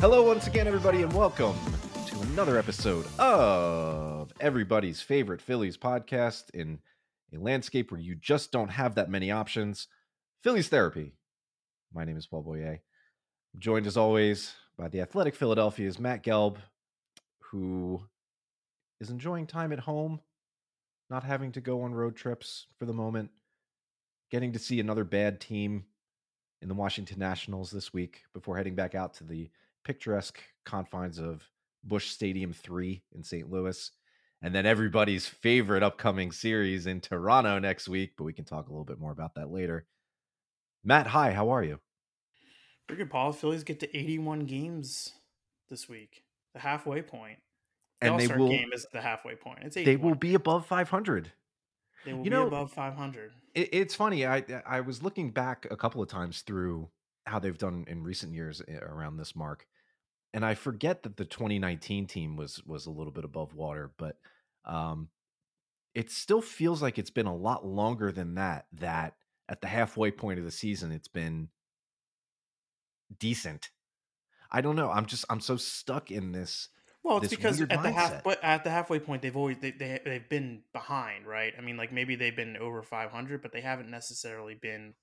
Hello, once again, everybody, and welcome to another episode of everybody's favorite Phillies podcast in a landscape where you just don't have that many options Phillies Therapy. My name is Paul Boyer. I'm joined as always by the Athletic Philadelphia's Matt Gelb, who is enjoying time at home, not having to go on road trips for the moment, getting to see another bad team in the Washington Nationals this week before heading back out to the picturesque confines of Busch Stadium 3 in St. Louis. And then everybody's favorite upcoming series in Toronto next week, but we can talk a little bit more about that later. Matt, hi, how are you? Good, Paul. Phillies get to 81 games this week, the halfway point. The and they All-Star will game is the halfway point. It's 81. they will be above 500. They will you be know- above 500. It, it's funny. I I was looking back a couple of times through how they've done in recent years eh, around this mark, and I forget that the 2019 team was was a little bit above water, but um, it still feels like it's been a lot longer than that. That at the halfway point of the season, it's been decent. I don't know. I'm just I'm so stuck in this. Well, it's because at the half, but at the halfway point, they've always they, they they've been behind, right? I mean, like maybe they've been over 500, but they haven't necessarily been,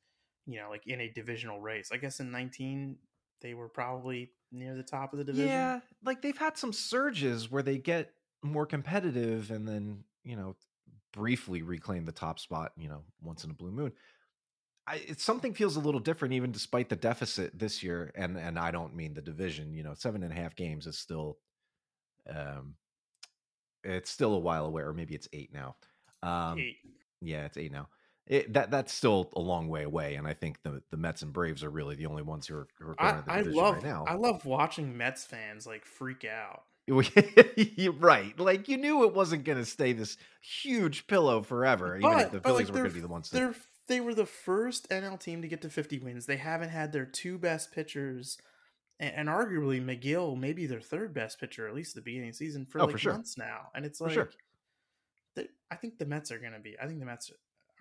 you know, like in a divisional race. I guess in 19 they were probably near the top of the division. Yeah, like they've had some surges where they get more competitive and then, you know, briefly reclaim the top spot, you know, once in a blue moon. I it, something feels a little different even despite the deficit this year and and I don't mean the division, you know, seven and a half games is still um it's still a while away or maybe it's eight now. Um Eight. yeah, it's eight now. It, that that's still a long way away, and I think the the Mets and Braves are really the only ones who are, who are going I, I love right now. I love watching Mets fans like freak out. You're right. Like you knew it wasn't going to stay this huge pillow forever. even if But- the but, like, Phillies were going to be the ones. They're they were the first NL team to get to 50 wins. They haven't had their two best pitchers, and, and arguably McGill, maybe their third best pitcher, at least at the beginning of the season, for Oh, like for sure. months now. And it's like, sure. I think the Mets are going to be. I think the Mets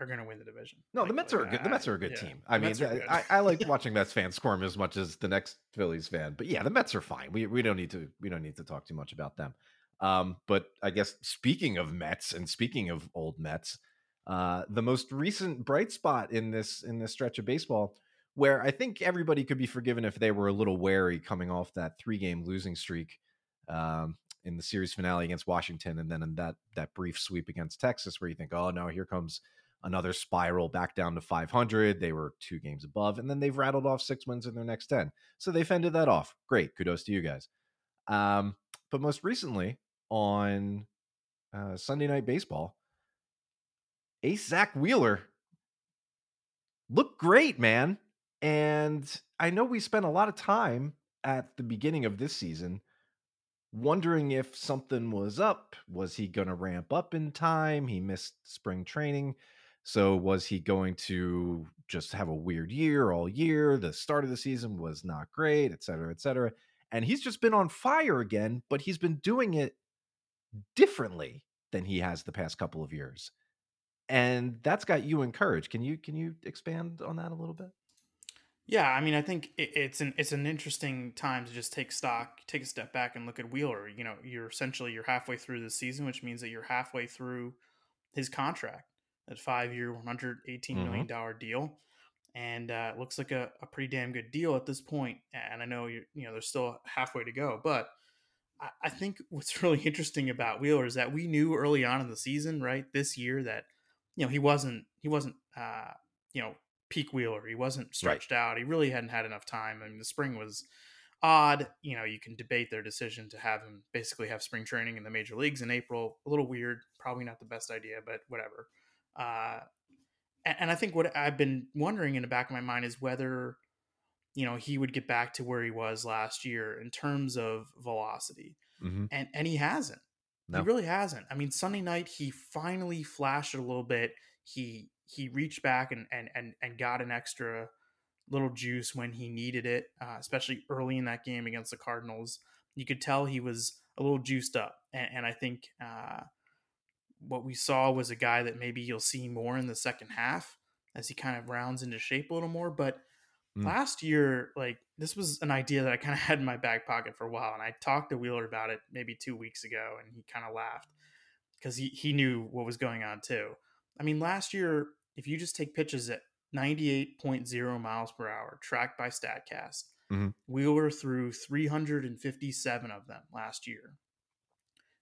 are going to win the division. no, Like- the Mets like, are a good. The Mets are a good yeah, team. I mean, Mets are good. I, I like watching Mets fans squirm as much as the next Phillies fan. But yeah, the Mets are fine. We we don't need to we don't need to talk too much about them. Um, but I guess speaking of Mets and speaking of old Mets, uh, the most recent bright spot in this in this stretch of baseball, where I think everybody could be forgiven if they were a little wary coming off that three game losing streak um, in the series finale against Washington, and then in that that brief sweep against Texas, where you think, oh no, here comes another spiral back down to 500. They were two games above, and then they've rattled off six wins in their next 10. So they fended that off. Great. Kudos to you guys. Um, but most recently on uh, Sunday Night Baseball, Ace Zack Wheeler looked great, man. And I know we spent a lot of time at the beginning of this season wondering if something was up. Was he going to ramp up in time? He missed spring training. So was he going to just have a weird year all year? The start of the season was not great, et cetera, et cetera. And he's just been on fire again, but he's been doing it differently than he has the past couple of years. And that's got you encouraged. Can you can you expand on that a little bit? Yeah, I mean, I think it, it's an it's an interesting time to just take stock, take a step back, and look at Wheeler. You know, you're essentially you're halfway through the season, which means that you're halfway through his contract, that five year, one hundred eighteen million dollar deal, and uh, it looks like a, a pretty damn good deal at this point. And I know you you know there's still halfway to go, but I, I think what's really interesting about Wheeler is that we knew early on in the season, right, this year that you know he wasn't he wasn't uh, you know peak Wheeler. He wasn't stretched out. He really hadn't had enough time. I mean, the spring was odd. You know, you can debate their decision to have him basically have spring training in the major leagues in April. A little weird. Probably not the best idea, but whatever. Uh, and, and I think what I've been wondering in the back of my mind is whether you know he would get back to where he was last year in terms of velocity, Mm-hmm. and and he hasn't. No. He really hasn't. I mean, Sunday night he finally flashed it a little bit. He he reached back and and and and got an extra, little juice when he needed it, uh, especially early in that game against the Cardinals. You could tell he was a little juiced up, and, and I think uh, what we saw was a guy that maybe you'll see more in the second half as he kind of rounds into shape a little more. But mm. last year, like this was an idea that I kind of had in my back pocket for a while, and I talked to Wheeler about it maybe two weeks ago, and he kind of laughed because he he knew what was going on too. I mean, last year, if you just take pitches at 98.0 miles per hour, tracked by StatCast, mm-hmm. Wheeler threw 357 of them last year.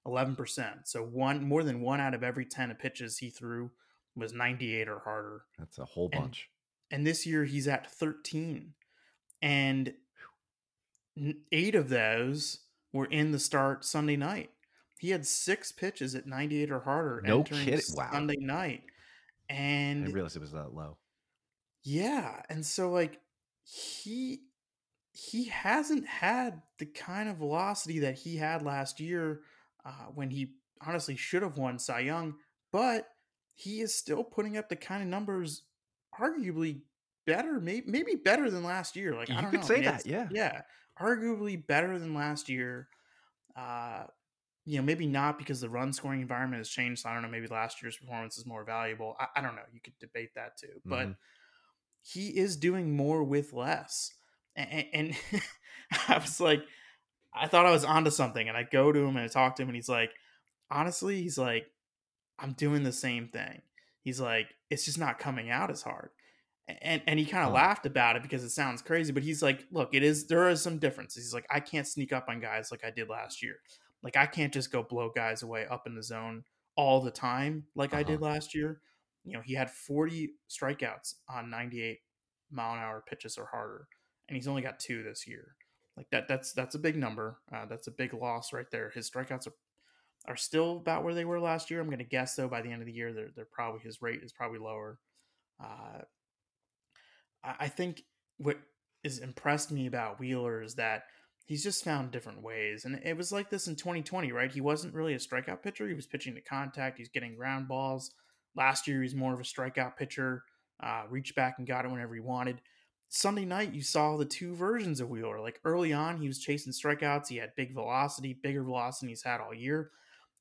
11%. So one more than one out of every 10 of pitches he threw was 98 or harder. That's a whole bunch. And, this year he's at 13. And eight of those were in the start Sunday night. He had six pitches at 98 or harder no kidding. Wow. Sunday night. And I realized it was that low. Yeah. And so like he he hasn't had the kind of velocity that he had last year uh, when he honestly should have won Cy Young, but he is still putting up the kind of numbers, arguably better, maybe maybe better than last year. Like you I don't could know. say I mean, that, yeah, yeah, arguably better than last year. Uh, you know, maybe not because the run scoring environment has changed. So I don't know. Maybe last year's performance is more valuable. I, I don't know. You could debate that too, but mm-hmm. he is doing more with less. And, and I was like, I thought I was onto something, and I go to him and I talk to him, and he's like, honestly, he's like, I'm doing the same thing. He's like, it's just not coming out as hard. And and he kind of oh. laughed about it because it sounds crazy, but he's like, look, it is there are some differences. He's like, I can't sneak up on guys like I did last year. Like I can't just go blow guys away up in the zone all the time like uh-huh. I did uh-huh. last year. You know, he had 40 strikeouts on 98 mile an hour pitches or harder, and he's only got two this year. Like that, that's that's a big number. Uh, that's a big loss right there. His strikeouts are are still about where they were last year. I'm going to guess though by the end of the year, they're they're probably his rate is probably lower. Uh, I think what has impressed me about Wheeler is that he's just found different ways, and it was like this in 2020, right? He wasn't really a strikeout pitcher. He was pitching to contact. He's getting ground balls. Last year, he's more of a strikeout pitcher. Uh, reached back and got it whenever he wanted. Sunday night, you saw the two versions of Wheeler. Like early on, he was chasing strikeouts. He had big velocity, bigger velocity he's had all year.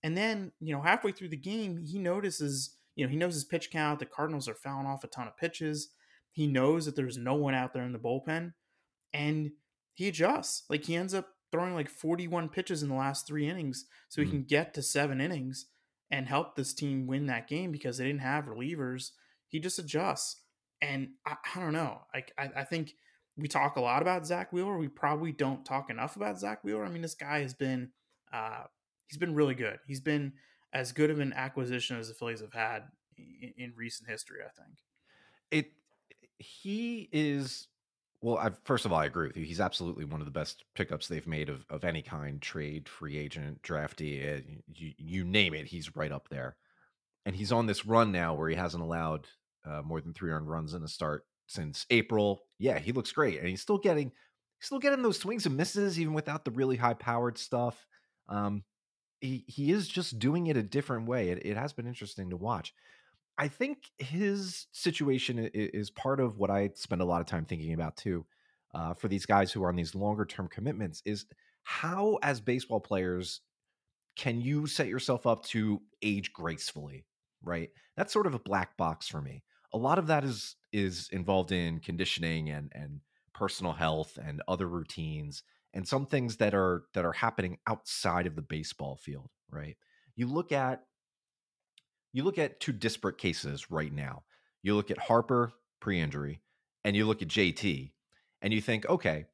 And then, you know, halfway through the game, he notices, you know, he knows his pitch count. The Cardinals are fouling off a ton of pitches. He knows that there's no one out there in the bullpen and he adjusts. Like he ends up throwing like 41 pitches in the last three innings so he mm-hmm. can get to seven innings and help this team win that game because they didn't have relievers. He just adjusts. And I, I don't know. Like I, I think we talk a lot about Zack Wheeler. We probably don't talk enough about Zack Wheeler. I mean, this guy has been uh, he's been really good. He's been as good of an acquisition as the Phillies have had in, in recent history. I think it. He is well. I, first of all, I agree with you. He's absolutely one of the best pickups they've made of of any kind: trade, free agent, draftee, uh, you, you name it. He's right up there, and he's on this run now where he hasn't allowed uh, more than three earned runs in a start since April. Yeah, he looks great, and he's still getting still getting those swings and misses even without the really high powered stuff. Um, he he is just doing it a different way. It, it has been interesting to watch. I think his situation is part of what I spend a lot of time thinking about too. Uh, for these guys who are on these longer term commitments, is how as baseball players can you set yourself up to age gracefully? Right, that's sort of a black box for me. A lot of that is is involved in conditioning and and personal health and other routines and some things that are that are happening outside of the baseball field right? You look at you look at two disparate cases right now. You look at harper pre-injury and you look at jt and you think okay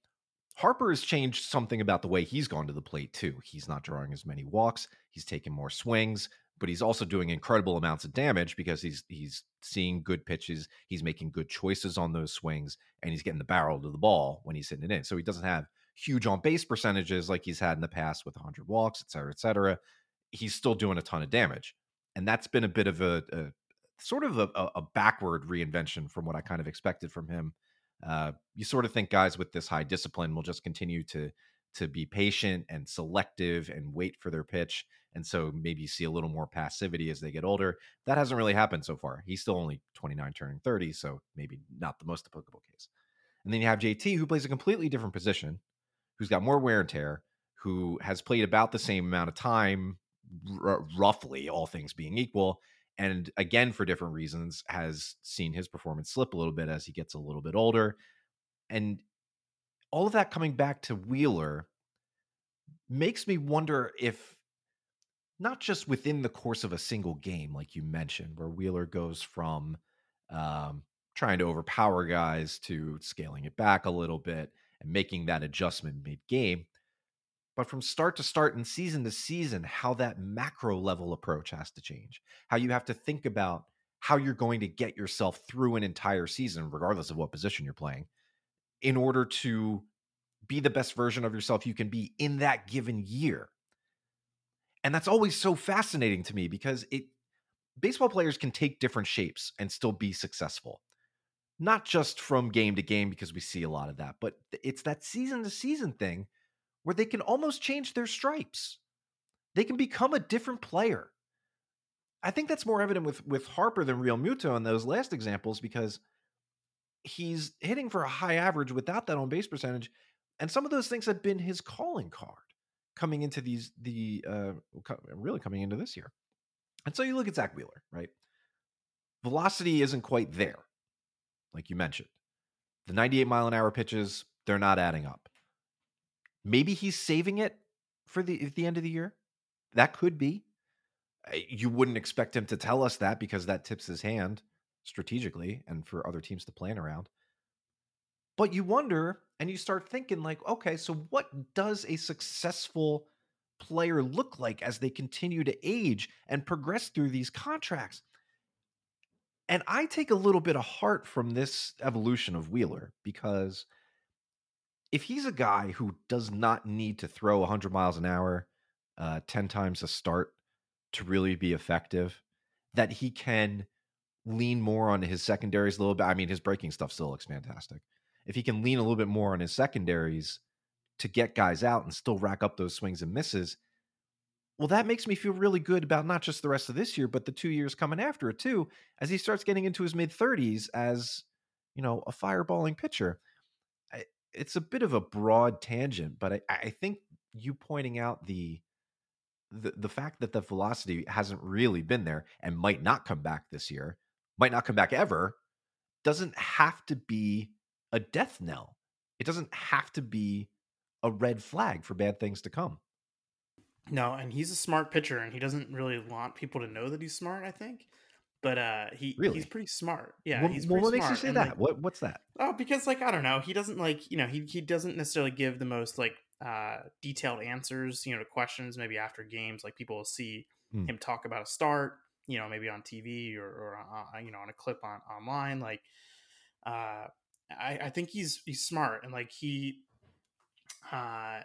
harper has changed something about the way he's gone to the plate too. He's not drawing as many walks he's taking more swings but he's also doing incredible amounts of damage because he's he's seeing good pitches he's making good choices on those swings and he's getting the barrel to the ball when he's hitting it in. So he doesn't have huge on base percentages like he's had in the past with 100 walks, et cetera, et cetera, he's still doing a ton of damage. And that's been a bit of a, a sort of a, a, backward reinvention from what I kind of expected from him. Uh, you sort of think guys with this high discipline will just continue to to be patient and selective and wait for their pitch. And so maybe see a little more passivity as they get older. That hasn't really happened so far. He's still only 29 turning 30, so maybe not the most applicable case. And then you have JT, who plays a completely different position, who's got more wear and tear, who has played about the same amount of time, r- roughly, all things being equal. And again, for different reasons, has seen his performance slip a little bit as he gets a little bit older. And all of that coming back to Wheeler makes me wonder if not just within the course of a single game, like you mentioned, where Wheeler goes from um, trying to overpower guys to scaling it back a little bit and making that adjustment mid game. But from start to start and season to season, how that macro level approach has to change, how you have to think about how you're going to get yourself through an entire season, regardless of what position you're playing, in order to be the best version of yourself you can be in that given year. And that's always so fascinating to me because it baseball players can take different shapes and still be successful. Not just from game to game because we see a lot of that, but it's that season to season thing where they can almost change their stripes. They can become a different player. I think that's more evident with with Harper than Realmuto in those last examples because he's hitting for a high average without that on base percentage, and some of those things have been his calling card coming into these the uh really coming into this year. And so you look at Zack Wheeler, right? Velocity isn't quite there, like you mentioned. The 98 mile an hour pitches, they're not adding up. Maybe he's saving it for the at the end of the year. That could be. Uh, you wouldn't expect him to tell us that because that tips his hand strategically and for other teams to plan around. But you wonder and you start thinking like, okay, so what does a successful player look like as they continue to age and progress through these contracts? And I take a little bit of heart from this evolution of Wheeler because if he's a guy who does not need to throw 100 miles an hour uh, 10 times a start to really be effective, that he can lean more on his secondaries a little bit. I mean, his breaking stuff still looks fantastic if he can lean a little bit more on his secondaries to get guys out and still rack up those swings and misses, well, that makes me feel really good about not just the rest of this year, but the two years coming after it too, as he starts getting into his mid 30s as, you know, a fireballing pitcher. It's a bit of a broad tangent, but I, I think you pointing out the, the the fact that the velocity hasn't really been there and might not come back this year, might not come back ever, doesn't have to be a death knell. It doesn't have to be a red flag for bad things to come. No, and he's a smart pitcher, and he doesn't really want people to know that he's smart. I think, but uh, he really? he's pretty smart. Yeah, well, he's well, what smart. makes you say and that? Like, what what's that? Oh, because like I don't know, he doesn't like you know he he doesn't necessarily give the most like uh detailed answers you know to questions maybe after games like people will see hmm. him talk about a start you know maybe on TV or, or uh, you know on a clip on online like uh I, I think he's he's smart and like he uh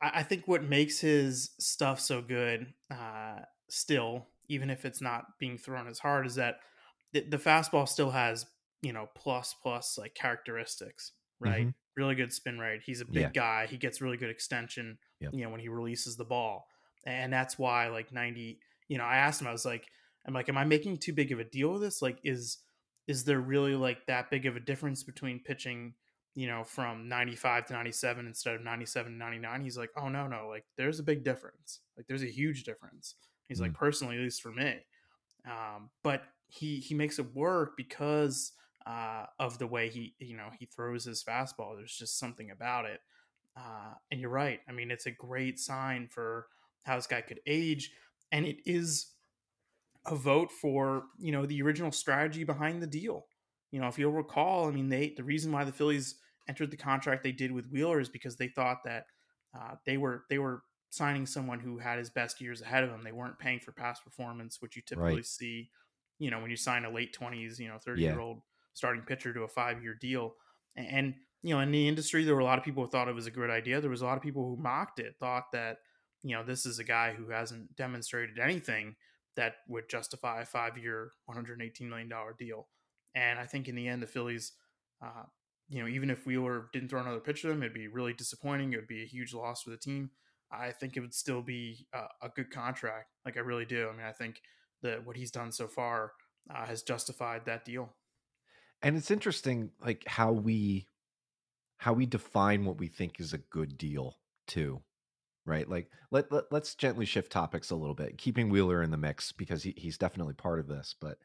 I, I think what makes his stuff so good uh still, even if it's not being thrown as hard, is that the, the fastball still has, you know, plus plus like characteristics, right? Mm-hmm. Really good spin rate. He's a big yeah. guy. He gets really good extension, yep. you know, when he releases the ball. And that's why like 90, you know, I asked him, I was like, I'm like, am I making too big of a deal with this? Like, is is there really like that big of a difference between pitching you know from 95 to 97 instead of 97 to 99 he's like oh no no like there's a big difference. Like there's a huge difference. He's mm like personally at least for me. Um, but he he makes it work because uh, of the way he you know he throws his fastball there's just something about it. Uh, and you're right i mean it's a great sign for how this guy could age and it is a vote for you know the original strategy behind the deal. You know, if you'll recall, I mean, they the reason why the Phillies entered the contract they did with Wheeler is because they thought that uh, they were they were signing someone who had his best years ahead of him. They weren't paying for past performance, which you typically right. see, you know, when you sign a late twenties, you know, thirty yeah. year old starting pitcher to a five year deal. And, and you know, in the industry, there were a lot of people who thought it was a good idea. There was a lot of people who mocked it, thought that you know this is a guy who hasn't demonstrated anything that would justify a five year, $118 million deal. And I think in the end, the Phillies, uh, you know, even if Wheeler didn't throw another pitch to them, it'd be really disappointing. It would be a huge loss for the team. I think it would still be a, a good contract. Like I really do. I mean, I think that what he's done so far uh, has justified that deal. And it's interesting, like how we how we define what we think is a good deal too right like let, let let's gently shift topics a little bit keeping wheeler in the mix because he, he's definitely part of this but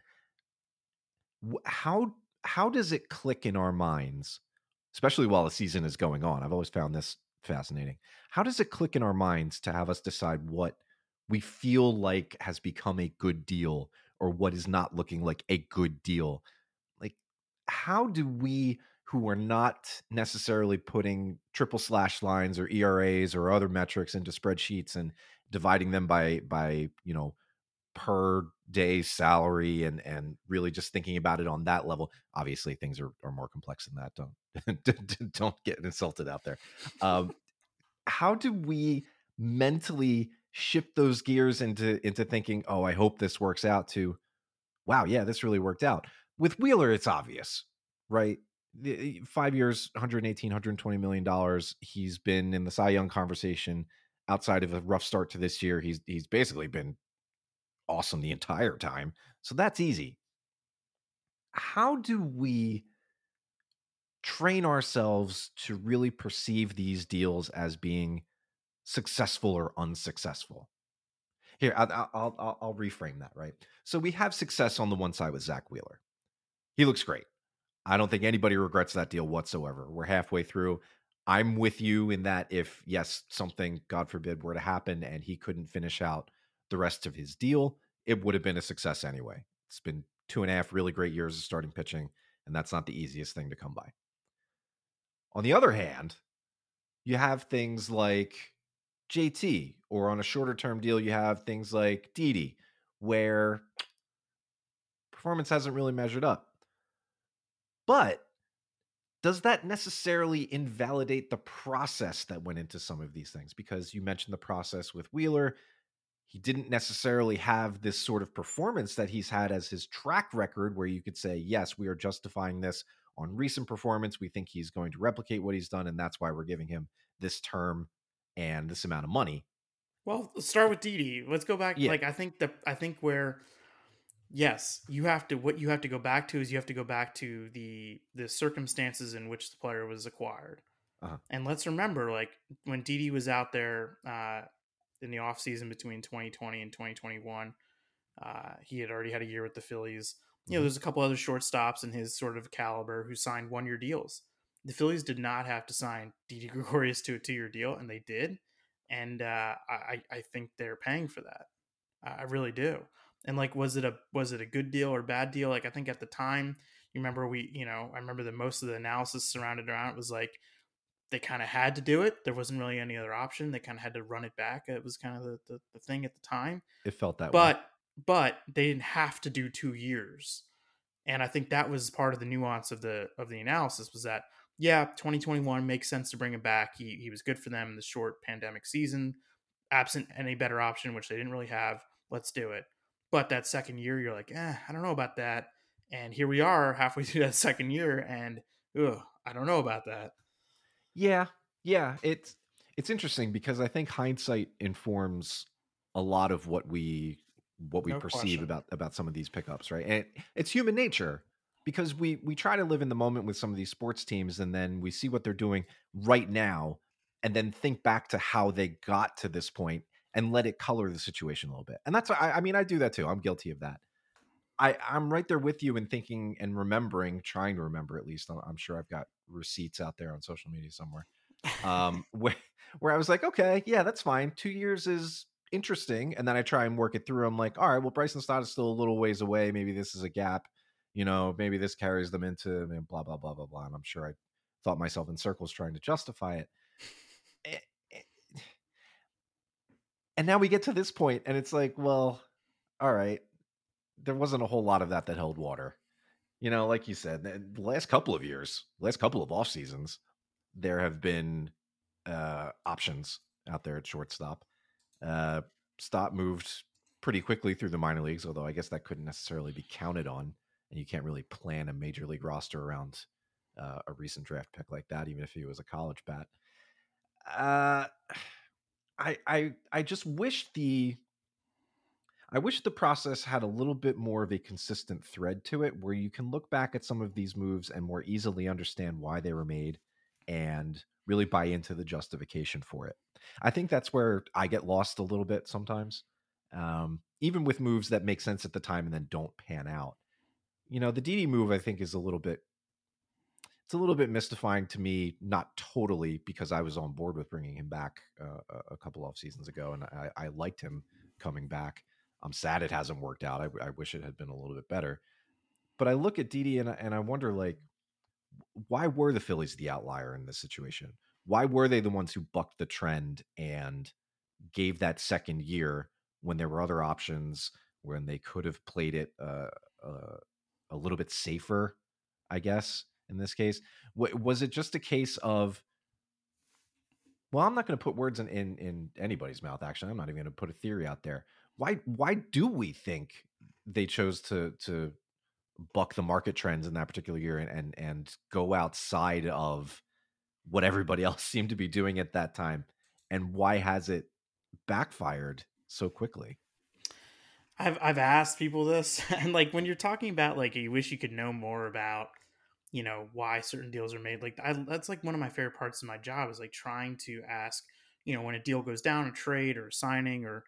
how how does it click in our minds especially while the season is going on? I've always found this fascinating. How does it click in our minds to have us decide what we feel like has become a good deal or what is not looking like a good deal? Like how do we who are not necessarily putting triple slash lines or ERAs or other metrics into spreadsheets and dividing them by by you know per day salary and and really just thinking about it on that level obviously things are, are more complex than that don't don't get insulted out there. Um, how do we mentally shift those gears into into thinking oh i hope this works out to wow yeah this really worked out. With wheeler it's obvious right? Five years 118 120 million dollars he's been in the cy young conversation outside of a rough start to this year. He's he's basically been awesome the entire time so that's easy. How do we train ourselves to really perceive these deals as being successful or unsuccessful? Here I'll, I'll, I'll reframe that right? So we have success on the one side with Zack wheeler. He looks great. I don't think anybody regrets that deal whatsoever. We're halfway through. I'm with you in that if, yes, something, God forbid, were to happen and he couldn't finish out the rest of his deal, it would have been a success anyway. It's been two and a half really great years of starting pitching, and that's not the easiest thing to come by. On the other hand, you have things like JT, or on a shorter term deal, you have things like Didi, where performance hasn't really measured up. But does that necessarily invalidate the process that went into some of these things? Because you mentioned the process with Wheeler. He didn't necessarily have this sort of performance that he's had as his track record, where you could say, yes, we are justifying this on recent performance. We think he's going to replicate what he's done, and that's why we're giving him this term and this amount of money. Well, let's start with Didi. Let's go back. Yeah. Like I think the I think where Yes, you have to. What you have to go back to is you have to go back to the the circumstances in which the player was acquired. Uh-huh. And let's remember, like when Didi was out there uh, in the off season between 2020 and 2021, uh, he had already had a year with the Phillies. You know, mm-hmm. there's a couple other shortstops in his sort of caliber who signed one year deals. The Phillies did not have to sign Didi Gregorius to a two year deal, and they did. And uh, I, I think they're paying for that. I really do and like was it a was it a good deal or bad deal like i think at the time you remember we you know i remember that most of the analysis surrounded around it was like they kind of had to do it there wasn't really any other option they kind of had to run it back it was kind of the, the, the thing at the time it felt that but way. but they didn't have to do two years and i think that was part of the nuance of the of the analysis was that yeah 2021 makes sense to bring him back he, he was good for them in the short pandemic season absent any better option which they didn't really have let's do it but that second year, you're like, eh, I don't know about that. And here we are halfway through that second year, and ugh, I don't know about that. Yeah, yeah, it's it's interesting because I think hindsight informs a lot of what we what we no perceive question. about about some of these pickups, right? And it's human nature because we we try to live in the moment with some of these sports teams, and then we see what they're doing right now, and then think back to how they got to this point, and let it color the situation a little bit. And that's I, I mean I do that too. I'm guilty of that. I I'm right there with you in thinking and remembering, trying to remember at least. I'm, I'm sure I've got receipts out there on social media somewhere. Um, where where I was like, okay, yeah, that's fine. Two years is interesting, and then I try and work it through. I'm like, all right, well, Bryson Stott is still a little ways away. Maybe this is a gap. You know, maybe this carries them into blah blah blah blah blah. And I'm sure I thought myself in circles trying to justify it. Eh, and now we get to this point and it's like well all right there wasn't a whole lot of that that held water. You know like you said the last couple of years last couple of off seasons there have been uh options out there at shortstop. Uh Stott moved pretty quickly through the minor leagues although i guess that couldn't necessarily be counted on and you can't really plan a major league roster around uh, a recent draft pick like that even if he was a college bat. Uh I I I just wish the I wish the process had a little bit more of a consistent thread to it where you can look back at some of these moves and more easily understand why they were made and really buy into the justification for it. I think that's where I get lost a little bit sometimes. Um, even with moves that make sense at the time and then don't pan out. You know, the Didi move I think is a little bit it's a little bit mystifying to me, not totally because I was on board with bringing him back uh, a couple off seasons ago, and I, I, liked him coming back. I'm sad it hasn't worked out. I, I, wish it had been a little bit better. But I look at Didi and, and I wonder, like, why were the Phillies the outlier in this situation? Why were they the ones who bucked the trend and gave that second year when there were other options, when they could have played it uh, uh, a little bit safer, I guess? in this case? was it just a case of? Well, I'm not going to put words in, in in anybody's mouth. Actually, I'm not even going to put a theory out there. Why why do we think they chose to to buck the market trends in that particular year and and, and go outside of what everybody else seemed to be doing at that time? And why has it backfired so quickly? I've I've asked people this, and like when you're talking about like you wish you could know more about you know why certain deals are made like I, that's like one of my favorite parts of my job is like trying to ask you know when a deal goes down a trade or signing or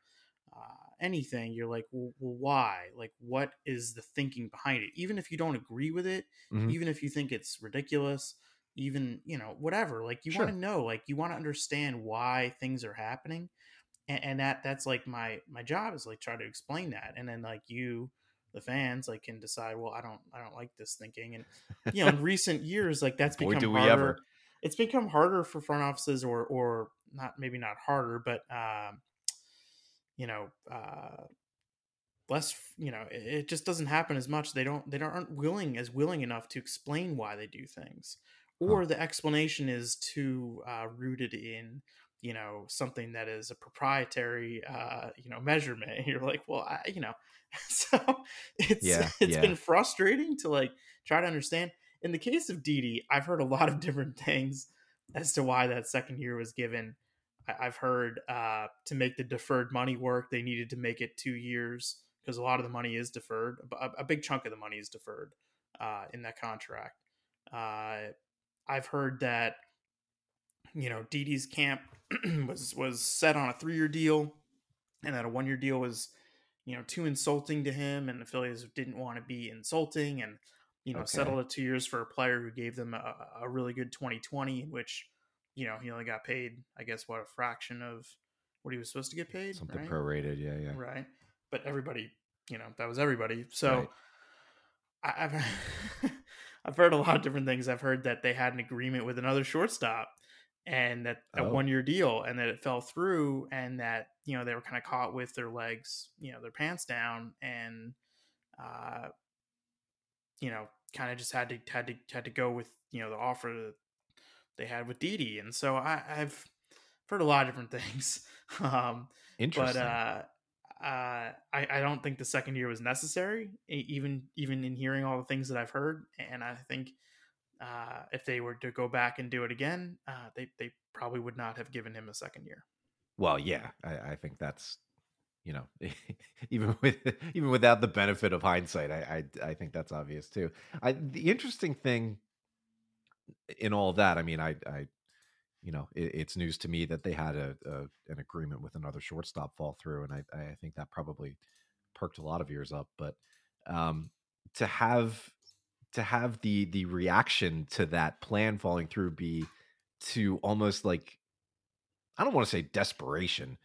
uh, anything you're like well, well, why like what is the thinking behind it even if you don't agree with it mm-hmm. even if you think it's ridiculous even you know whatever like you sure. want to know like you want to understand why things are happening and, and that that's like my my job is like try to explain that and then like you the fans like can decide well i don't i don't like this thinking and you know in recent years like that's Boy, become harder ever. it's become harder for front offices or or not maybe not harder but um you know uh less you know it, it just doesn't happen as much they don't they aren't willing as willing enough to explain why they do things or huh. the explanation is too uh, rooted in you know something that is a proprietary uh, you know measurement you're like well I, you know so it's yeah, it's yeah. been frustrating to like try to understand. In the case of Didi, I've heard a lot of different things as to why that second year was given. I, have heard uh, to make the deferred money work, they needed to make it two years because a lot of the money is deferred. A, a big chunk of the money is deferred uh, in that contract. Uh, I've heard that you know Didi's camp was was set on a three year deal, and that a one year deal was you know too insulting to him, and the Phillies didn't want to be insulting, and you know okay. settled it two years for a player who gave them a, a really good 2020, in which you know he only got paid, I guess, what a fraction of what he was supposed to get paid, something right? prorated, yeah, yeah, right. But everybody, you know, that was everybody. So right. I, I've I've heard a lot of different things. I've heard that they had an agreement with another shortstop and that a oh. one year deal and that it fell through and that you know they were kind of caught with their legs you know their pants down and uh you know kind of just had to had to had to go with you know the offer that they had with Didi and so I, I've heard a lot of different things um Interesting. but uh uh, I, I don't think the second year was necessary, even even in hearing all the things that I've heard, and I think uh, if they were to go back and do it again, uh, they they probably would not have given him a second year. Well, yeah, I, I think that's you know even with even without the benefit of hindsight, I I, I think that's obvious too. I, the interesting thing in all that, I mean, I I you know it, it's news to me that they had a, a, an agreement with another shortstop fall through, and I I think that probably perked a lot of ears up, but um to have to have the the reaction to that plan falling through be to almost like I don't want to say desperation,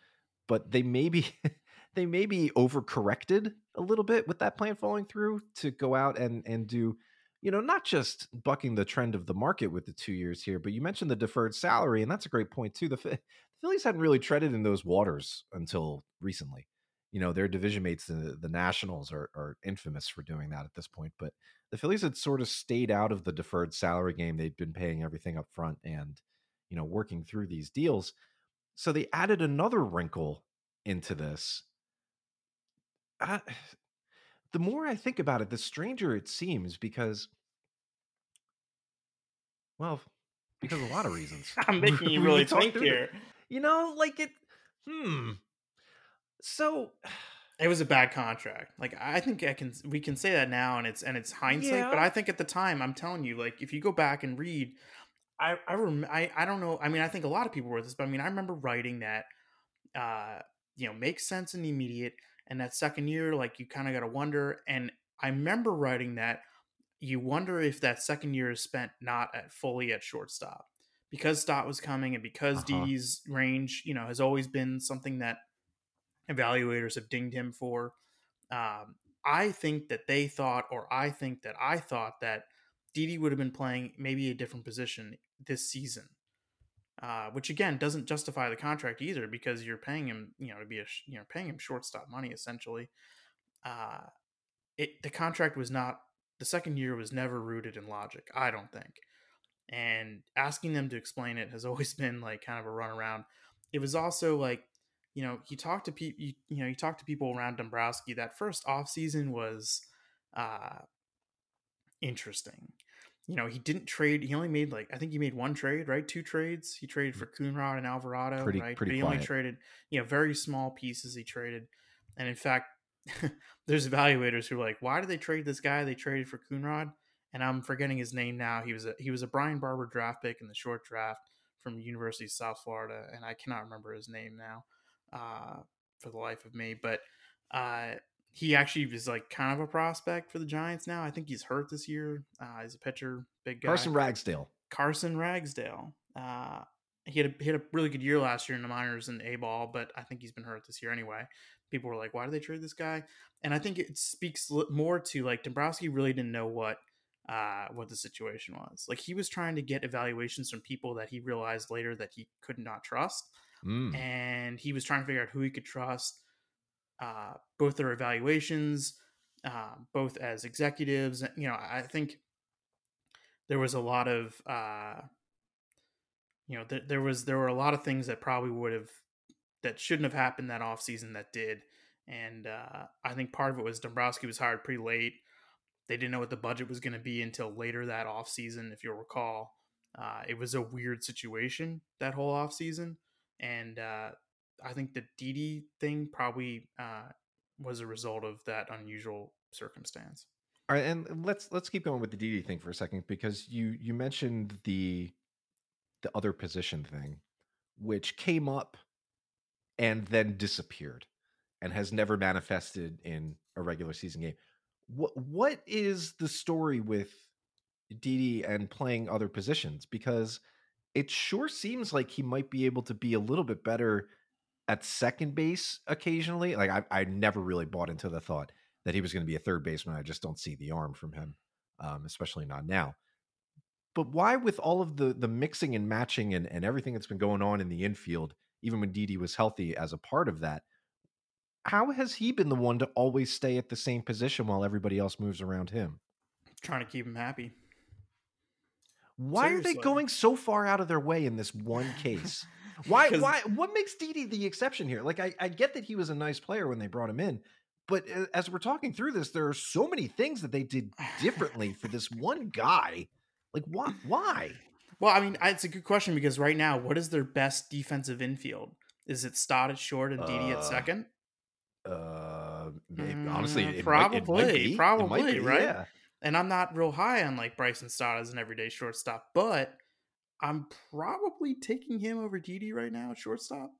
but they maybe they maybe overcorrected a little bit with that plan falling through to go out and and do you know not just bucking the trend of the market with the two years here, but you mentioned the deferred salary, and that's a great point too. The, the Phillies hadn't really treaded in those waters until recently. You know, their division mates, the, the Nationals, are, are infamous for doing that at this point, but the Phillies had sort of stayed out of the deferred salary game. They'd been paying everything up front and, you know, working through these deals. So they added another wrinkle into this. I, the more I think about it, the stranger it seems because, well, because of a lot of reasons. I'm making you really think here. You know, like it, hmm. So It was a bad contract. Like I think I can we can say that now and it's and it's hindsight, yeah. but I think at the time I'm telling you like if you go back and read I I rem- I I don't know. I mean, I think a lot of people were this, but I mean, I remember writing that uh you know, makes sense in the immediate and that second year like you kind of got to wonder and I remember writing that you wonder if that second year is spent not at fully at shortstop because Stott was coming and because uh-huh. Didi's range, you know, has always been something that evaluators have dinged him for. Um, I think that they thought, or I think that I thought that Didi would have been playing maybe a different position this season, uh, which again doesn't justify the contract either because you're paying him, you know, to be a you know paying him shortstop money essentially. Uh, it the contract was not the second year was never rooted in logic. I don't think, and asking them to explain it has always been like kind of a runaround. It was also like you know, he talked to people, you, you know, he talked to people around Dombrowski. That first off season was uh, interesting. You know, he didn't trade. He only made like I think he made one trade, right? Two trades. He traded for Coonrod and Alvarado, pretty, right? Pretty but he quiet. only traded, you know, very small pieces. He traded, and in fact, there's evaluators who are like, why did they trade this guy? They traded for Coonrod, and I'm forgetting his name now. He was a he was a Brian Barber draft pick in the short draft from University of South Florida, and I cannot remember his name now uh, for the life of me. But uh, he actually is like kind of a prospect for the Giants now. I think he's hurt this year. Uh, he's a pitcher, big guy. Carson Ragsdale. Carson Ragsdale. Uh, he had a, he had a really good year last year in the minors and A ball, but I think he's been hurt this year anyway. People were like, "Why did they trade this guy?" And I think it speaks more to like Dombrowski really didn't know what uh, what the situation was. Like he was trying to get evaluations from people that he realized later that he could not trust mm. and he was trying to figure out who he could trust. Uh, both their evaluations, uh, both as executives. You know, I think there was a lot of, uh, you know, th- there was there were a lot of things that probably would have that shouldn't have happened that off season that did, and uh, I think part of it was Dombrowski was hired pretty late. They didn't know what the budget was going to be until later that off season, if you'll recall. Uh, it was a weird situation that whole off season and uh, I think the Didi thing probably uh, was a result of that unusual circumstance. All right, and let's let's keep going with the Didi thing for a second because you you mentioned the the other position thing, which came up and then disappeared and has never manifested in a regular season game. What what is the story with Didi and playing other positions? Because it sure seems like he might be able to be a little bit better at second base occasionally. Like I, I never really bought into the thought that he was going to be a third baseman. I just don't see the arm from him, um, especially not now. But why, with all of the the mixing and matching and, and everything that's been going on in the infield, even when Didi was healthy as a part of that, how has he been the one to always stay at the same position while everybody else moves around him? Trying to keep him happy. Why Seriously. are they going so far out of their way in this one case? Why? why? What makes Didi the exception here? Like, I, I get that he was a nice player when they brought him in, but as we're talking through this, there are so many things that they did differently for this one guy. Like, why? Why? Well, I mean, it's a good question because right now, what is their best defensive infield? Is it Stott at short and Didi uh, at second? Uh, maybe, honestly, mm, probably, probably, right? Yeah and I'm not real high on like Bryson Stott as an everyday shortstop, but I'm probably taking him over Didi right now shortstop.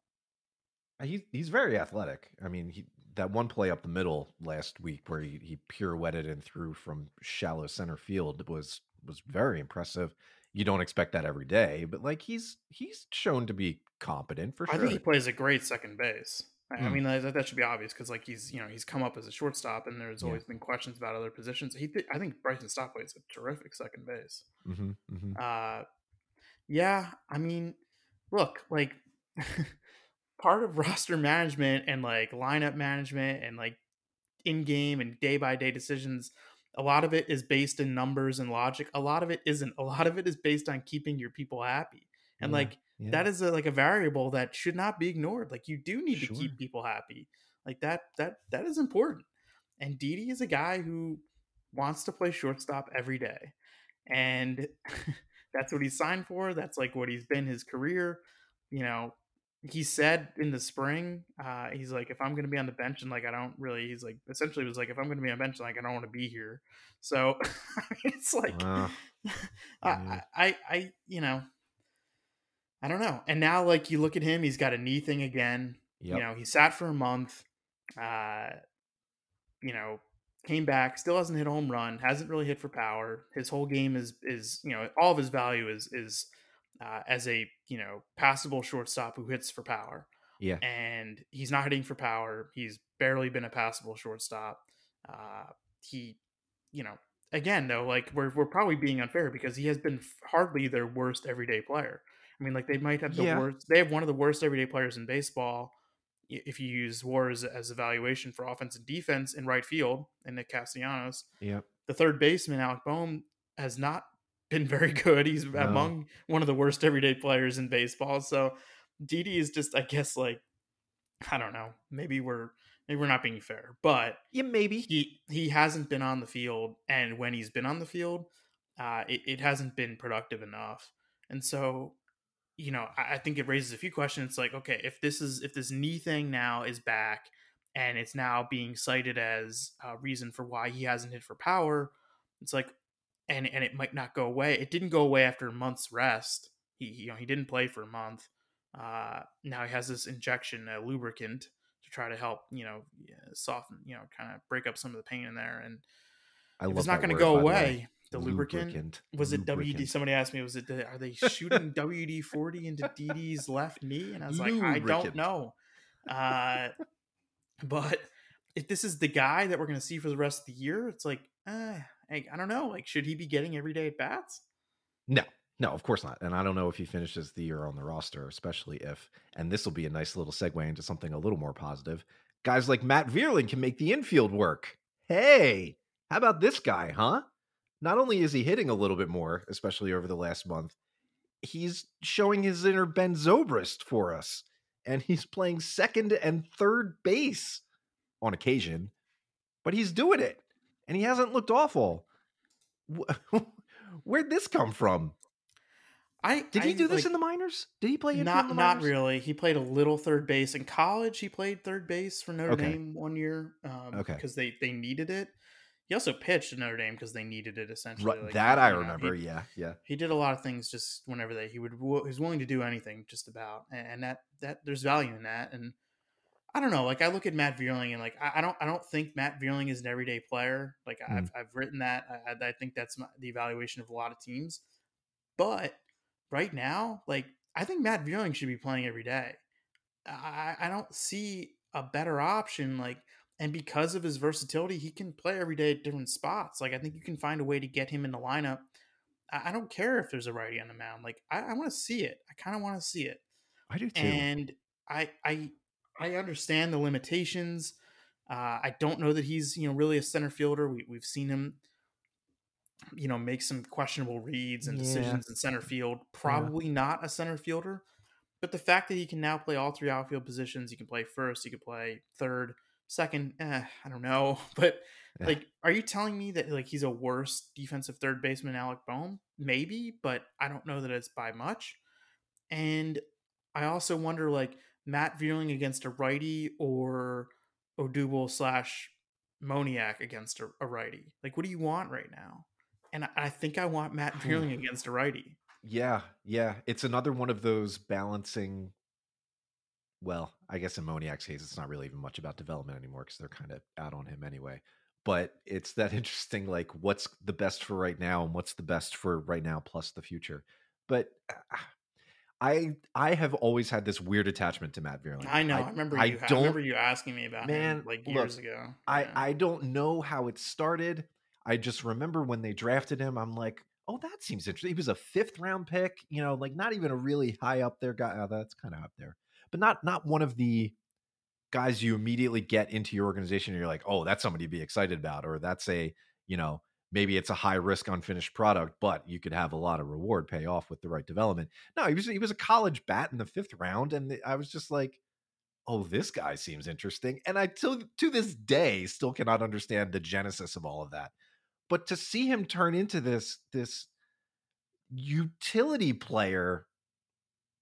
Uh, he, he's very athletic. I mean, he, that one play up the middle last week where he, he pirouetted and threw from shallow center field was was very impressive. You don't expect that every day, but like he's he's shown to be competent for sure. I think he plays a great second base. I hmm. mean, that, that should be obvious because like he's you know he's come up as a shortstop, and there's always yeah. been questions about other positions. He, th- I think Bryson Stott plays a terrific second base. Mm-hmm, mm-hmm. Uh, yeah, I mean, look, like part of roster management and like lineup management and like in game and day by day decisions. A lot of it is based in numbers and logic. A lot of it isn't. A lot of it is based on keeping your people happy. And yeah. like yeah. that is a, like a variable that should not be ignored. Like you do need sure. to keep people happy. Like that that that is important. And Didi is a guy who wants to play shortstop every day. And that's what he signed for. That's like what he's been his career. You know, he said in the spring, uh, he's like, if I'm going to be on the bench and like I don't really, he's like, essentially was like, if I'm going to be on the bench, like I don't want to be here. So it's like, I. I, I, I, you know, I don't know. And now, like you look at him, he's got a knee thing again. Yep. You know, he sat for a month. Uh, you know, came back, still hasn't hit a home run, hasn't really hit for power. His whole game is is you know all of his value is is uh, as a you know passable shortstop who hits for power, yeah. and he's not hitting for power. He's barely been a passable shortstop. Uh, he, you know, again though, like we're we're probably being unfair because he has been hardly their worst everyday player. I mean, like they might have the Yeah. worst. They have one of the worst everyday players in baseball. If you use WAR as, as evaluation for offense and defense in right field, and Nick Castellanos, Yep. the third baseman Alec Bohm has not been very good. He's No. among one of the worst everyday players in baseball. So Didi is just, I guess, like I don't know. Maybe we're maybe we're not being fair, but Yeah, maybe. he he hasn't been on the field, and when he's been on the field, uh, it, it hasn't been productive enough. And so, you know, I, I think it raises a few questions. It's like, okay, if this is if this knee thing now is back, and it's now being cited as a reason for why he hasn't hit for power, it's like, and and it might not go away. It didn't go away after a month's rest. He you know he didn't play for a month. Uh, now he has this injection, a lubricant, to try to help you know soften, you know, kind of break up some of the pain in there. And I if it's not going to go away, the lubricant, Lubricant. was it WD? Somebody asked me, was it the, are they shooting WD forty into Didi's left knee? And I was like, I don't know. Uh, but if this is the guy that we're going to see for the rest of the year, it's like, uh, I, I don't know. Like, should he be getting everyday at bats? No, no, of course not. And I don't know if he finishes the year on the roster, especially if, and this will be a nice little segue into something a little more positive. Guys like Matt Vierling can make the infield work. Hey, how about this guy, huh? Not only is he hitting a little bit more, especially over the last month, he's showing his inner Ben Zobrist for us. And he's playing second and third base on occasion, but he's doing it. And he hasn't looked awful. Where'd this come from? I Did he I, do this like, in the minors? Did he play not in the not really. He played a little third base in college. He played third base for Notre Okay. Dame one year. Um, Okay. because they they needed it. He also pitched at Notre Dame because they needed it essentially. Right, like, that I know, remember. he- yeah, yeah. he did a lot of things just whenever they he would he was willing to do anything just about and, that that there's value in that and I don't know like I look at Matt Vierling and like I, I don't I don't think Matt Vierling is an everyday player like Hmm. I've I've written that I, I- I think that's my, the evaluation of a lot of teams but right now like I think Matt Vierling should be playing every day I I don't see a better option like and because of his versatility he can play every day at different spots like I think you can find a way to get him in the lineup I I don't care if there's a righty on the mound. Like I, I want to see it. I kind of want to see it. I do too. And I I I understand the limitations. Uh, I don't know that he's you know really a center fielder. We we've seen him, you know, make some questionable reads and Yeah. decisions in center field. Probably not a center fielder, but the fact that he can now play all three outfield positions, he can play first, he can play third, second. Eh, I don't know, but Yeah. like, are you telling me that like he's a worse defensive third baseman, Alec Bohm? Maybe, but I don't know that it's by much. And I also wonder, like Matt Vierling against a righty or Odubel slash Moniak against a, a righty. Like, what do you want right now? And I, I think I want Matt Vierling against a righty. yeah, yeah. It's another one of those balancing. Well, I guess in Moniak's case, it's not really even much about development anymore because they're kind of out on him anyway. But it's that interesting, like what's the best for right now and what's the best for right now plus the future. But uh, I I have always had this weird attachment to Matt Vierling. I know. I, remember I you. I, don't remember you asking me about Man, him like look, years ago. I Yeah. I don't know how it started. I just remember when they drafted him, I'm like, oh, that seems interesting. He was a fifth round pick, you know, like not even a really high up there guy. Oh, that's kind of up there, but not not one of the guys you immediately get into your organization. And you're like, oh, that's somebody to be excited about, or that's a you know maybe it's a high risk unfinished product, but you could have a lot of reward pay off with the right development. No, he was he was a college bat in the fifth round, and I was just like oh, this guy seems interesting. And I till to this day still cannot understand the genesis of all of that. But to see him turn into this this utility player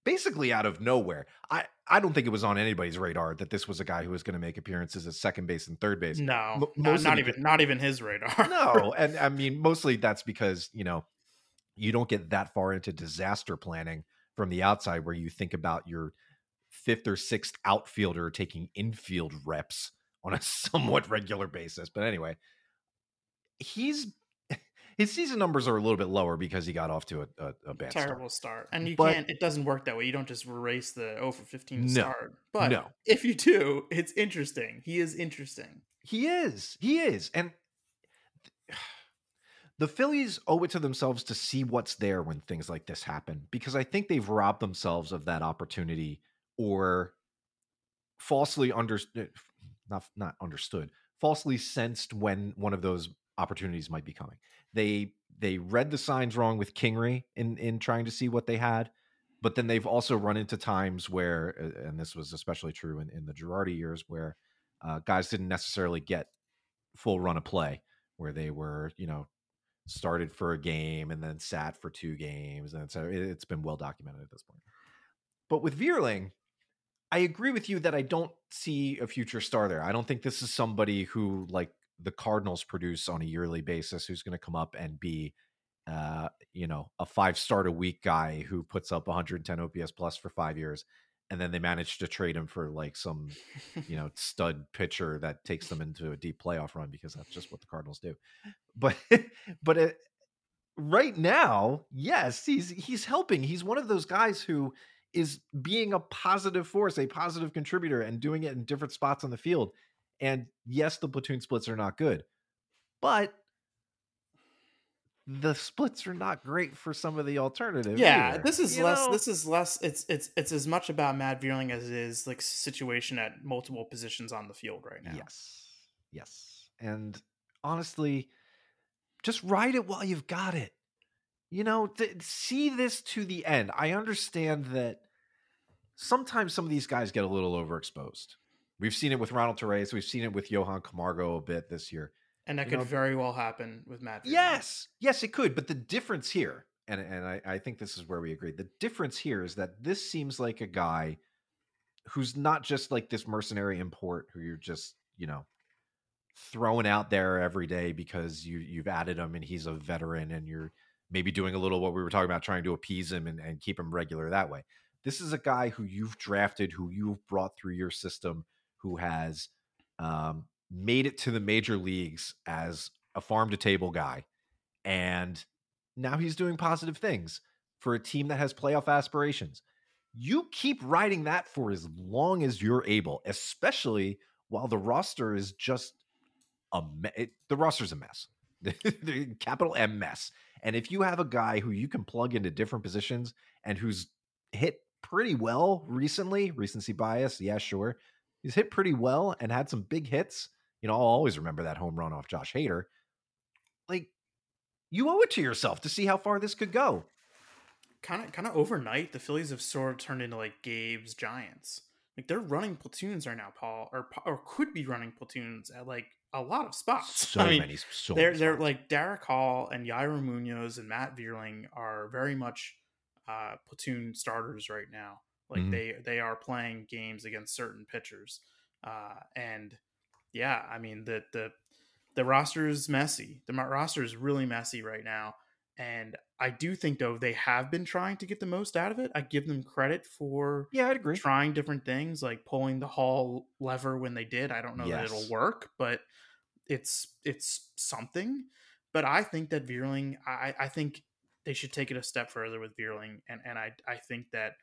basically out of nowhere. I I don't think it was on anybody's radar that this was a guy who was going to make appearances at second base and third base. No, not, not even not even his radar. no, and I mean mostly that's because you know you don't get that far into disaster planning from the outside where you think about your fifth or sixth outfielder taking infield reps on a somewhat regular basis. But anyway, he's his season numbers are a little bit lower because he got off to a, a, a bad terrible start. start. And you But- can't. It doesn't work that way. You don't just erase the 0 for 15 No, start. But no. if you do, it's interesting. He is interesting. He is. He is. And the Phillies owe it to themselves to see what's there when things like this happen because I think they've robbed themselves of that opportunity or falsely understood eh, not not understood falsely sensed when one of those opportunities might be coming they they read the signs wrong with kingery in in trying to see what they had but then they've also run into times where and this was especially true in, in the Girardi years where uh, guys didn't necessarily get full run of play where they were you know started for a game and then sat for two games and so it, it's been well documented at this point but with Vierling, I agree with you that I don't see a future star there. I don't think this is somebody who like the Cardinals produce on a yearly basis who's going to come up and be uh, you know, a five start a week guy who puts up 110 OPS plus for 5 years and then they manage to trade him for like some, you know, stud pitcher that takes them into a deep playoff run because that's just what the Cardinals do. But but it, right now, yes, he's he's helping. He's one of those guys who is being a positive force, a positive contributor, and doing it in different spots on the field. And yes, the platoon splits are not good, but the splits are not great for some of the alternatives. Yeah, either, this is you less. know? This is less. It's it's it's as much about Matt Vierling as it is like situation at multiple positions on the field right now. Yes. Yes. And honestly, just ride it while you've got it. You know, th- see this to the end. I understand that sometimes some of these guys get a little overexposed. We've seen it with Ronald Torreyes. We've seen it with Johan Camargo a bit this year. and that you could know- very well happen with Matt. Yes, yes, it could. But the difference here, and and I, I think this is where we agree. The difference here is that this seems like a guy who's not just like this mercenary import who you're just you know throwing out there every day because you you've added him and he's a veteran and you're maybe doing a little what we were talking about trying to appease him and, and keep him regular that way. This is a guy who you've drafted, who you've brought through your system, who has um, made it to the major leagues as a farm to table guy. And now he's doing positive things for a team that has playoff aspirations. You keep riding that for as long as you're able, especially while the roster is just a me- it, the roster's a mess. the capital M mess. And if you have a guy who you can plug into different positions and who's hit pretty well recently, recency bias, yeah, sure. He's hit pretty well and had some big hits. You know, I'll always remember that home run off Josh Hader. Like, you owe it to yourself to see how far this could go. kind of kind of overnight, the Phillies have sort of turned into like Gabe's Giants. Like they're running platoons right now, Paul, or or could be running platoons at like a lot of spots. So I mean, many, so they're many they're spots. like Darick Hall and Yairo Munoz and Matt Vierling are very much uh, platoon starters right now. Like Mhm. they they are playing games against certain pitchers, uh, and yeah, I mean the the the roster is messy. The roster is really messy right now, and I do think though they have been trying to get the most out of it. I give them credit for yeah, I'd agree. trying different things like pulling the hall lever when they did. I don't know that it'll work, but it's it's something. But I think that Vierling, I, I think they should take it a step further with Vierling, and and I I think that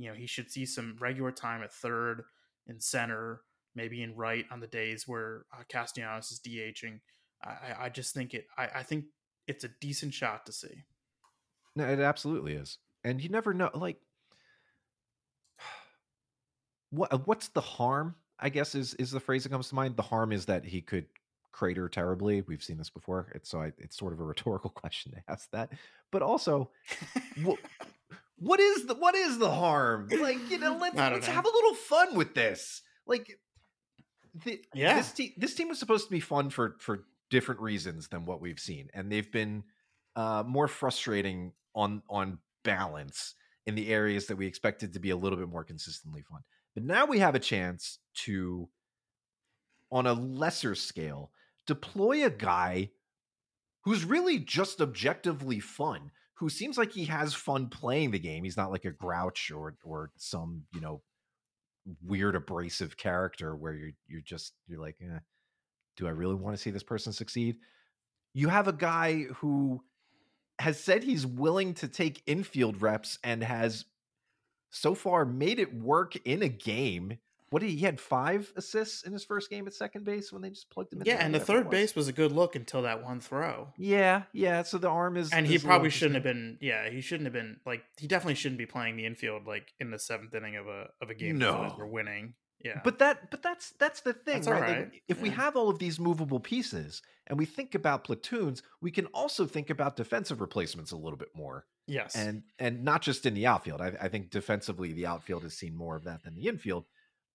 you know he should see some regular time at third and center, maybe in right on the days where uh, Castellanos is DHing. I I- just think it. I, I think it's a decent shot to see. No, it absolutely is. And you never know like what uh, what's the harm? I guess is is the phrase that comes to mind. The harm is that he could crater terribly. We've seen this before. It's so I, it's sort of a rhetorical question to ask that. But also, what, what is the what is the harm? Like, you know, let's let's know. have a little fun with this. Like the, Yeah. this team this team was supposed to be fun for for different reasons than what we've seen. And they've been uh more frustrating on on balance in the areas that we expected to be a little bit more consistently fun. But now we have a chance to, on a lesser scale, deploy a guy who's really just objectively fun, who seems like he has fun playing the game. He's not like a grouch or or some, you know, weird abrasive character where you're you're just you're like, eh, do I really want to see this person succeed? You have a guy who has said he's willing to take infield reps and has so far made it work in a game. What did he, he had five assists in his first game at second base when they just plugged him in? Yeah, and the third base was a good look until that one throw. Yeah, yeah. So the arm is, and he is probably shouldn't have been. Yeah, he shouldn't have been like he definitely shouldn't be playing the infield like in the seventh inning of a of a game. No, we're winning. Yeah, but that but that's that's the thing, That's right? Like, if we have all of these movable pieces and we think about platoons, we can also think about defensive replacements a little bit more. yes, and and not just in the outfield. I, I think defensively, the outfield has seen more of that than the infield.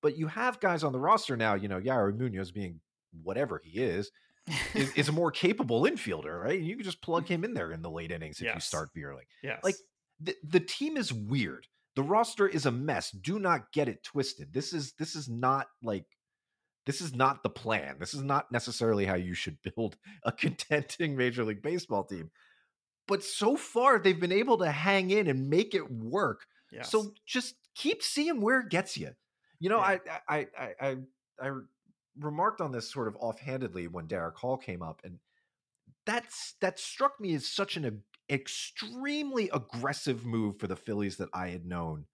But you have guys on the roster now. You know, Yairo Munoz being whatever he is, is, is a more capable infielder, right? And you can just plug him mm-hmm. in there in the late innings if you start Vierling. yes, Like the, the team is weird. The roster is a mess. Do not get it twisted. This is this is not like this is not the plan. This is not necessarily how you should build a contending Major League Baseball team. But so far, they've been able to hang in and make it work. yes. So just keep seeing where it gets you. You know, Yeah. I, I I I I remarked on this sort of offhandedly when Darick Hall came up, and that's that struck me as such an extremely aggressive move for the Phillies that I had known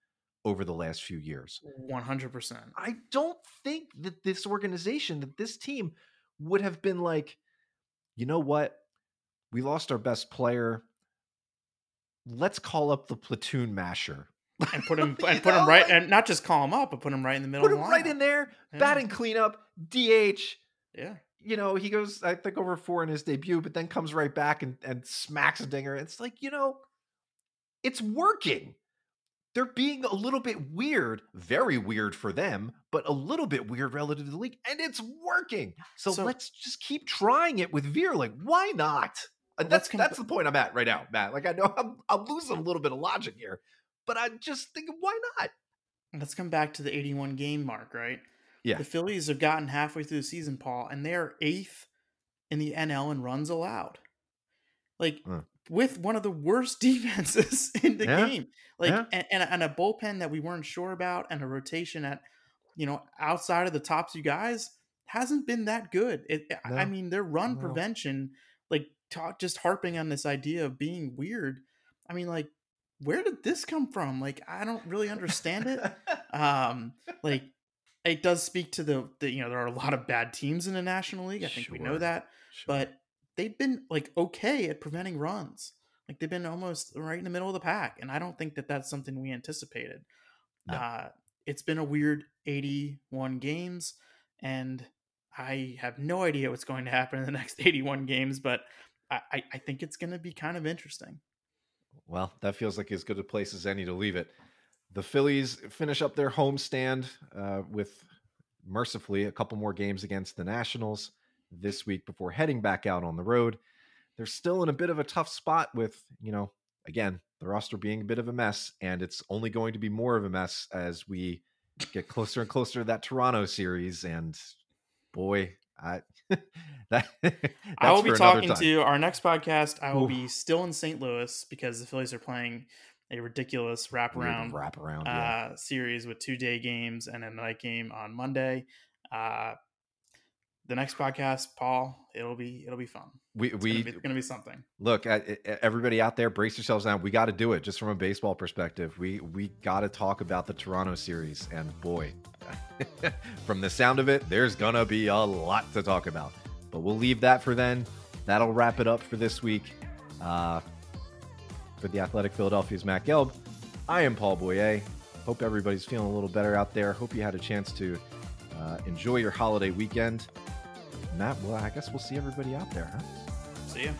over the last few years. one hundred percent. I don't think that this organization, that this team would have been like, you know what? We lost our best player. Let's call up the platoon masher. And put him and put him right and not just call him up, but put him right in the middle. Put him right in there, Yeah. batting cleanup, DH. Yeah, You know, he goes, I think, over four in his debut, but then comes right back and, and smacks a dinger. It's like, you know, it's working. They're being a little bit weird, very weird for them, but a little bit weird relative to the league, and it's working. So, So- let's just keep trying it with Veer. Like, why not? And that's that's the point I'm at right now, Matt. Like, I know I'm I'm losing a little bit of logic here, but I'm just think, why not? let's come back to the eighty-one game mark. Right. Yeah. The Phillies have gotten halfway through the season, Paul, and they're eighth in the NL in runs allowed. Like Mm. with one of the worst defenses in the Yeah. game. Like Yeah. and, and, and a bullpen that we weren't sure about and a rotation at you know outside of the top two guys hasn't been that good. It I- I mean their run No. prevention, like talk just harping on this idea of being weird. I mean, like, where did this come from? Like, I don't really understand it um like it does speak to the, the you know there are a lot of bad teams in the national league i think we know that Sure. but they've been like okay at preventing runs like they've been almost right in the middle of the pack and i don't think that that's something we anticipated No. uh it's been a weird 81 games and i have no idea what's going to happen in the next 81 games but i i, I think it's going to be kind of interesting Well, that feels like as good a place as any to leave it. The Phillies finish up their homestand uh, with mercifully a couple more games against the Nationals this week before heading back out on the road. They're still in a bit of a tough spot with, you know, again, the roster being a bit of a mess, and it's only going to be more of a mess as we get closer and closer to that Toronto series. And boy, I that I will be talking time. to our next podcast. I will Oof. be still in St. Louis because the Phillies are playing a ridiculous Weird wraparound wrap around. yeah. uh, series with two day games and a night game on Monday. Uh, the next podcast, Paul, it'll be it'll be fun. we It's we gonna be, it's gonna be something. look everybody out there brace yourselves now. we got to do it just from a baseball perspective. We we got to talk about the toronto series and boy from the sound of it there's gonna be a lot to talk about. But we'll leave that for then. That'll wrap it up for this week. Uh, for the athletic philadelphia's matt gelb i am paul boyer. Hope everybody's feeling a little better out there. Hope you had a chance to uh, enjoy your holiday weekend matt well i guess we'll see everybody out there huh See ya.